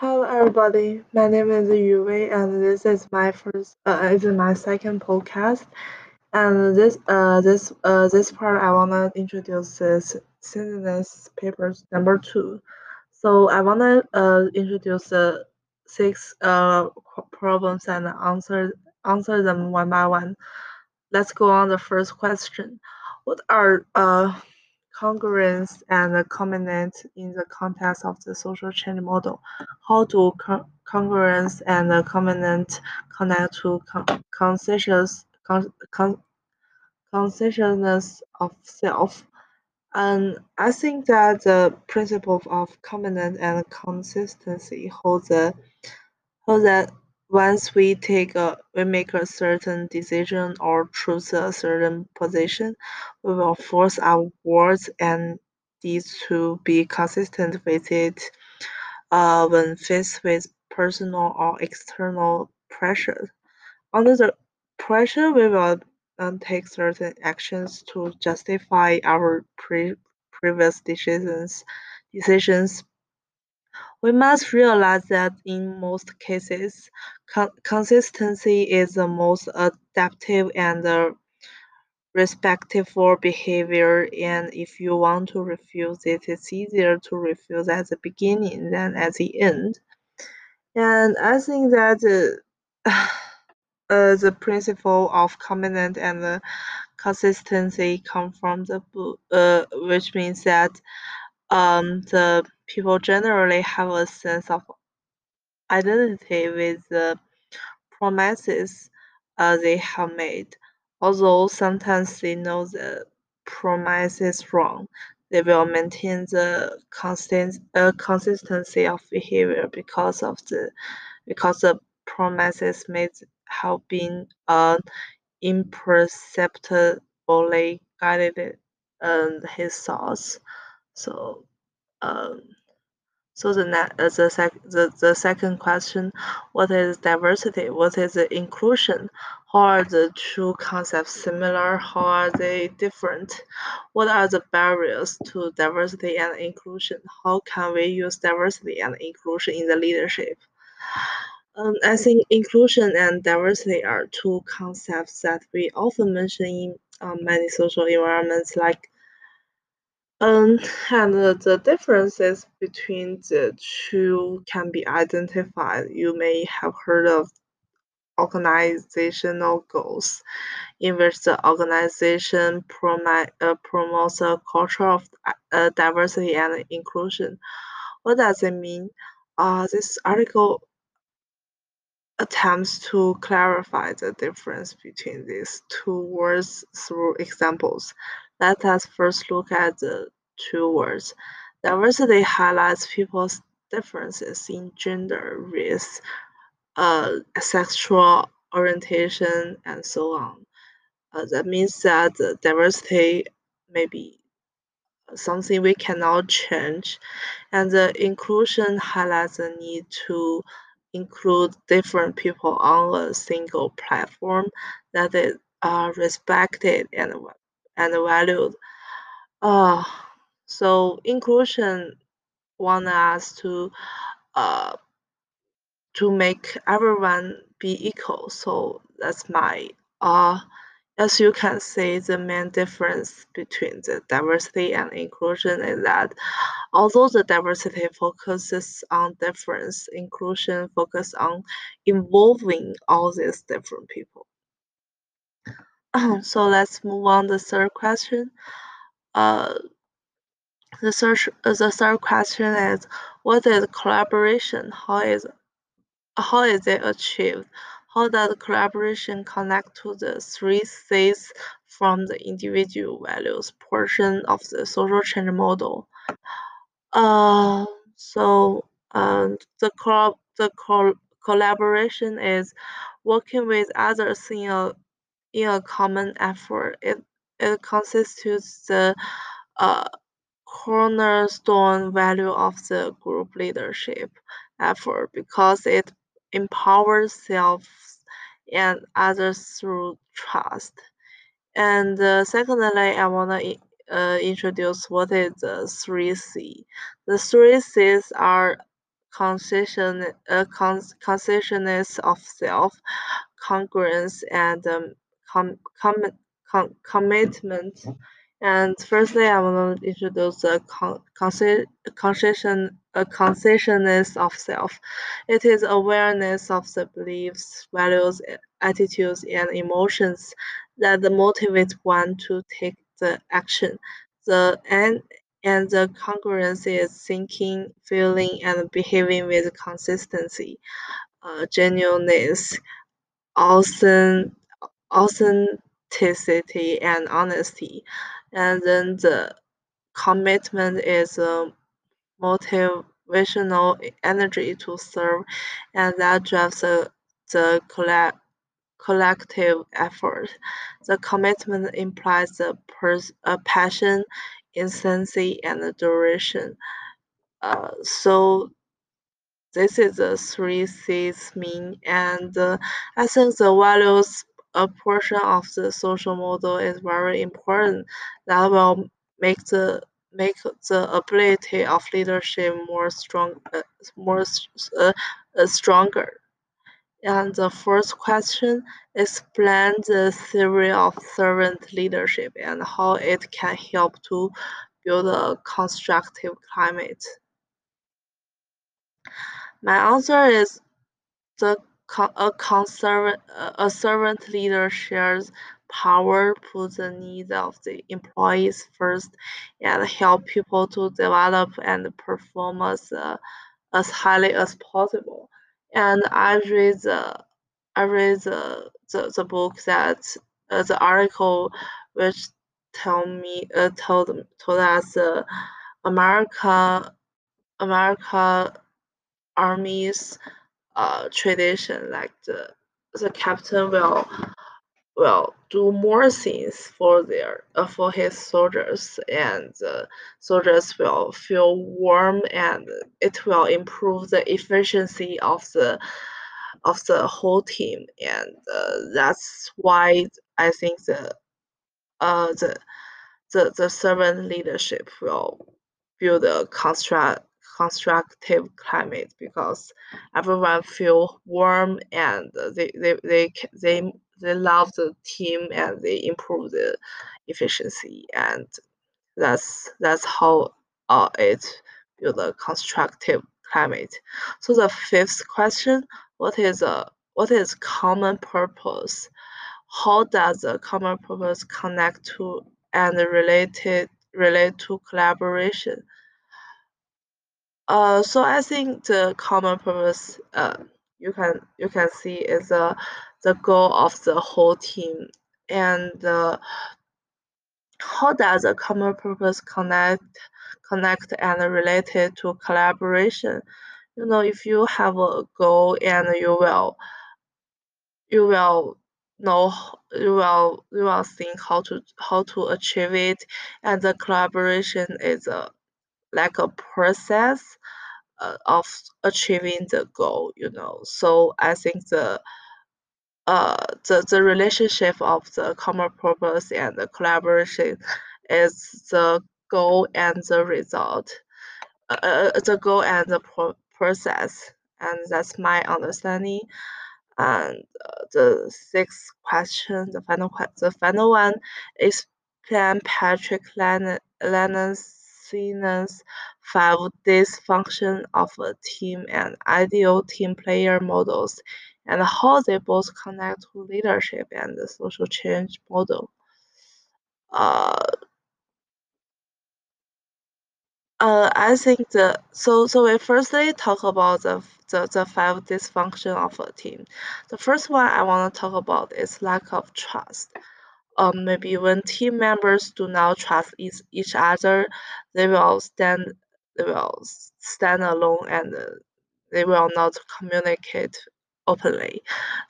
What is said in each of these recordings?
Hello everybody, my name is Yuwei and this is my first uh is my second podcast. And this uh this uh this part I wanna introduce this synthesis papers number two. So I wanna uh introduce the six uh problems and answer answer them one by one. Let's go on the first question. What are uh congruence and combinant in the context of the social change model. How do con congruence and combinant connect to con consciousness, con con consciousness of self? And I think that the principle of combinant and consistency holds that once we take a we make a certain decision or choose a certain position, we will force our words and deeds to be consistent with it uh, when faced with personal or external pressure. Under the pressure, we will um, take certain actions to justify our pre- previous decisions. Decisions we must realize that in most cases, con consistency is the most adaptive and uh, respectful behavior, and if you want to refuse it, it's easier to refuse at the beginning than at the end. And I think that uh, uh, the principle of combinant and the consistency come from the book, uh, which means that um, the people generally have a sense of identity with the promises uh, they have made. Although sometimes they know the promise is wrong, they will maintain the constant uh, consistency of behavior because of the because the promises made have been uh, imperceptibly guided um, his thoughts. So um, so the, the, sec the, the second question, what is diversity? What is inclusion? How are the two concepts similar? How are they different? What are the barriers to diversity and inclusion? How can we use diversity and inclusion in the leadership? Um, I think inclusion and diversity are two concepts that we often mention in um, many social environments like um, and the differences between the two can be identified. You may have heard of organizational goals, in which the organization uh, promotes a culture of uh, diversity and inclusion. What does it mean? Uh, this article attempts to clarify the difference between these two words through examples. Let us first look at the two words. Diversity highlights people's differences in gender, race, uh, sexual orientation, and so on. Uh, that means that diversity may be something we cannot change, and the inclusion highlights the need to include different people on a single platform that is uh, respected and and valued. Uh, so inclusion want us to uh, to make everyone be equal. So that's my uh, as you can see, the main difference between the diversity and inclusion is that although the diversity focuses on difference, inclusion focuses on involving all these different people. so let's move on to the third question. Uh, the third, the third question is, what is collaboration? How is, how is it achieved? How does collaboration connect to the three C's from the individual values portion of the social change model? Uh, so uh, the co the co collaboration is working with others in a in a common effort. It it constitutes the uh, cornerstone value of the group leadership effort because it empowers self and others through trust. And uh, secondly, I want to uh, introduce what is the 3C. The 3 Cs are concession, uh, consciousness of self, congruence, and um, com, com, com, commitment. And firstly, I want to introduce the con, conscious, a consciousness of self. It is awareness of the beliefs, values, attitudes, and emotions that motivate one to take the action. The and and the congruence is thinking, feeling, and behaving with consistency, uh, genuineness, authenticity, and honesty. And then the commitment is a motivational energy to serve, and that drives the, the collect, collective effort. The commitment implies a, pers- a passion, intensity, and duration. Uh, so this is the three C's mean, and uh, I think the values a portion of the social model is very important. That will make the make the ability of leadership more strong, uh, more uh, stronger. And the first question explain the theory of servant leadership and how it can help to build a constructive climate. My answer is the a, a servant leader shares power, puts the needs of the employees first, and help people to develop and perform as, uh, as highly as possible. And I read the I read the the, the book that uh, the article which tell me uh, told told us uh, America America armies uh, tradition like the the captain will will do more things for their uh, for his soldiers and the soldiers will feel warm and it will improve the efficiency of the of the whole team. And uh, that's why i think the uh the the, the servant leadership will build a construct constructive climate because everyone feel warm and they they they they, they love the team and they improve the efficiency and that's that's how uh, it build a constructive climate. So the fifth question, what is a what is common purpose? How does the common purpose connect to and related relate to collaboration? Uh, so I think the common purpose uh, you can you can see is uh, the goal of the whole team. And uh, how does a common purpose connect connect and related to collaboration? You know if you have a goal and you will you will know you will you will think how to how to achieve it and the collaboration is a like a process uh, of achieving the goal you know? So i think the uh, the, the relationship of the common purpose and the collaboration is the goal and the result uh, uh the goal and the pro- process and that's my understanding. And uh, the sixth question the final the final one is plan patrick lennon's Sinus five dysfunction of a team and ideal team player models, and how they both connect to leadership and the social change model. Uh, uh, I think the so so we firstly talk about the, the the five dysfunction of a team. The first one I want to talk about is lack of trust um, maybe when team members do not trust each, each other, they will stand they will stand alone and they will not communicate openly.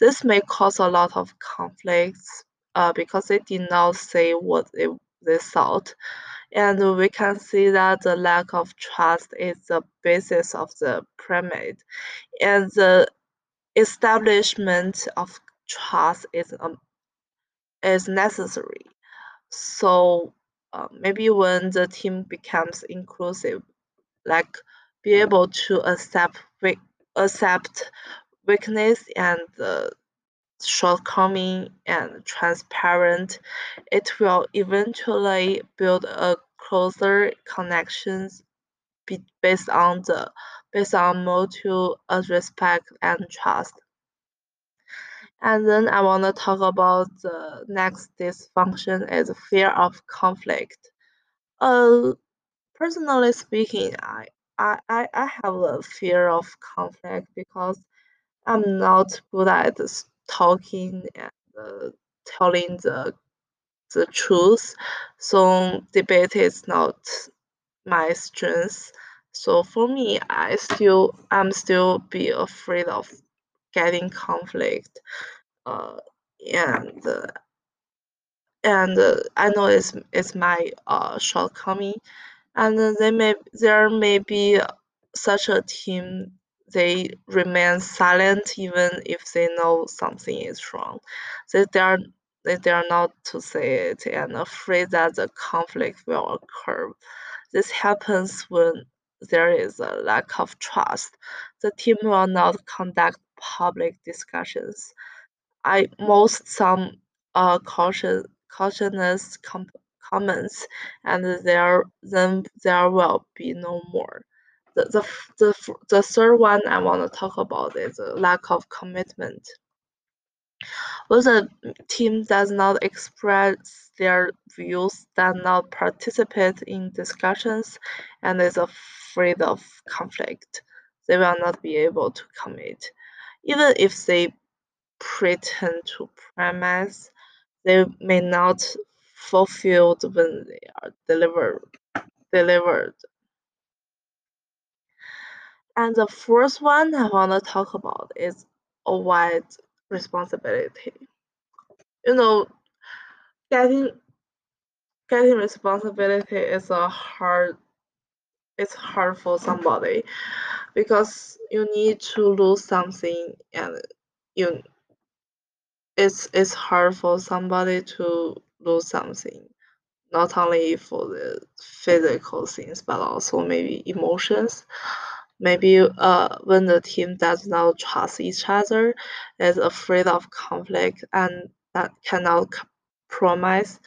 This may cause a lot of conflicts uh, because they did not say what they, they thought. And we can see that the lack of trust is the basis of the pyramid. And the establishment of trust is um, is necessary. So uh, maybe when the team becomes inclusive, like be able to accept weak, accept weakness and uh, shortcoming and transparent, it will eventually build a closer connections based on the based on mutual respect and trust. And then I want to talk about the next dysfunction is fear of conflict. Uh, personally speaking, I, I, I have a fear of conflict because I'm not good at talking and uh, telling the the truth. So debate is not my strength. So for me, I still I'm still be afraid of getting conflict, uh, and uh, and uh, I know it's it's my uh, shortcoming, and they may there may be such a team they remain silent even if they know something is wrong. They, they are they are not to say it and afraid that the conflict will occur. This happens when there is a lack of trust. The team will not conduct public discussions. I most some uh, caution, cautionous com comments, and there then there will be no more. The, the, the, the third one I want to talk about is a lack of commitment. When the team does not express their views, does not participate in discussions, and is afraid of conflict, they will not be able to commit. Even if they pretend to promise, they may not fulfill when they are delivered. delivered. And the fourth one I want to talk about is avoid responsibility. You know, getting getting responsibility is a hard it's hard for somebody because you need to lose something and you it's it's hard for somebody to lose something not only for the physical things but also maybe emotions maybe uh, when the team does not trust each other is afraid of conflict and that cannot promise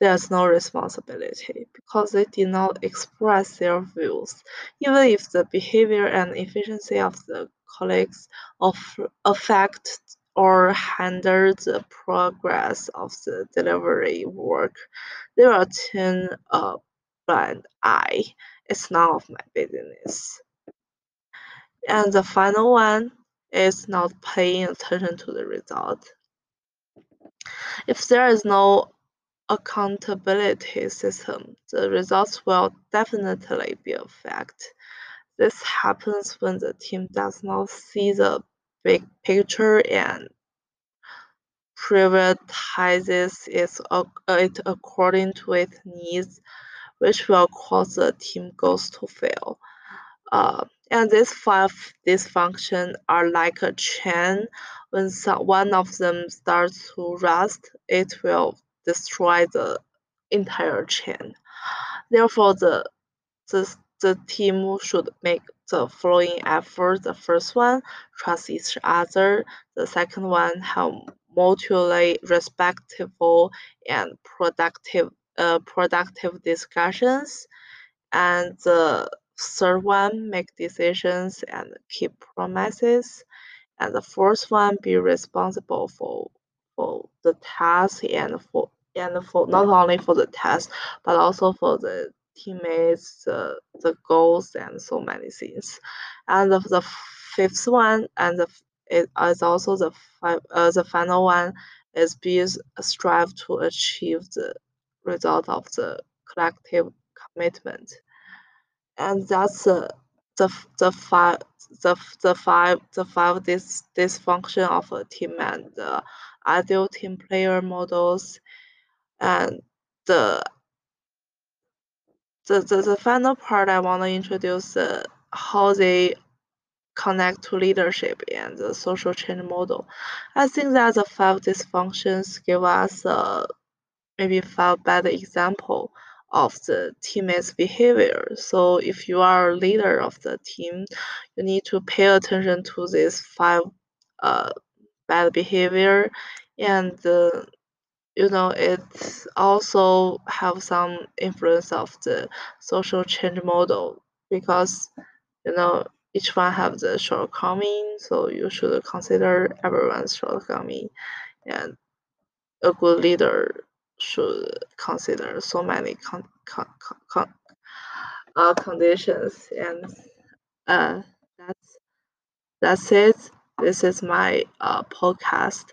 there's no responsibility because they did not express their views. Even if the behavior and efficiency of the colleagues of, affect or hinder the progress of the delivery work they will turn a blind eye. It's none of my business and the final one is not paying attention to the result. If there is no accountability system, the results will definitely be affected. This happens when the team does not see the big picture and prioritizes it according to its needs, which will cause the team goals to fail. Uh, and these five dysfunctions are like a chain. When some, one of them starts to rust, it will destroy the entire chain. Therefore, the, the, the team should make the following efforts. The first one, trust each other. The second one, have mutually respectful and productive uh, productive discussions. And the third one, make decisions and keep promises. And the fourth one, be responsible for for the task and for and for not only for the task but also for the teammates, the, the goals and so many things. And the, the fifth one and the it is also the uh, the final one is be strive to achieve the result of the collective commitment and that's uh, the the five the the five the five this dysfunction of a team and the ideal team player models and the the, the, the final part I want to introduce uh, how they connect to leadership and the social change model. I think that the five dysfunctions give us uh, maybe five bad example of the teammates' behavior. So if you are a leader of the team, you need to pay attention to these five uh, bad behavior and uh, you know it also have some influence of the social change model because you know each one have the shortcoming so you should consider everyone's shortcoming and a good leader should consider so many con, con, con, uh, conditions and uh, that's that's it. This is my uh, podcast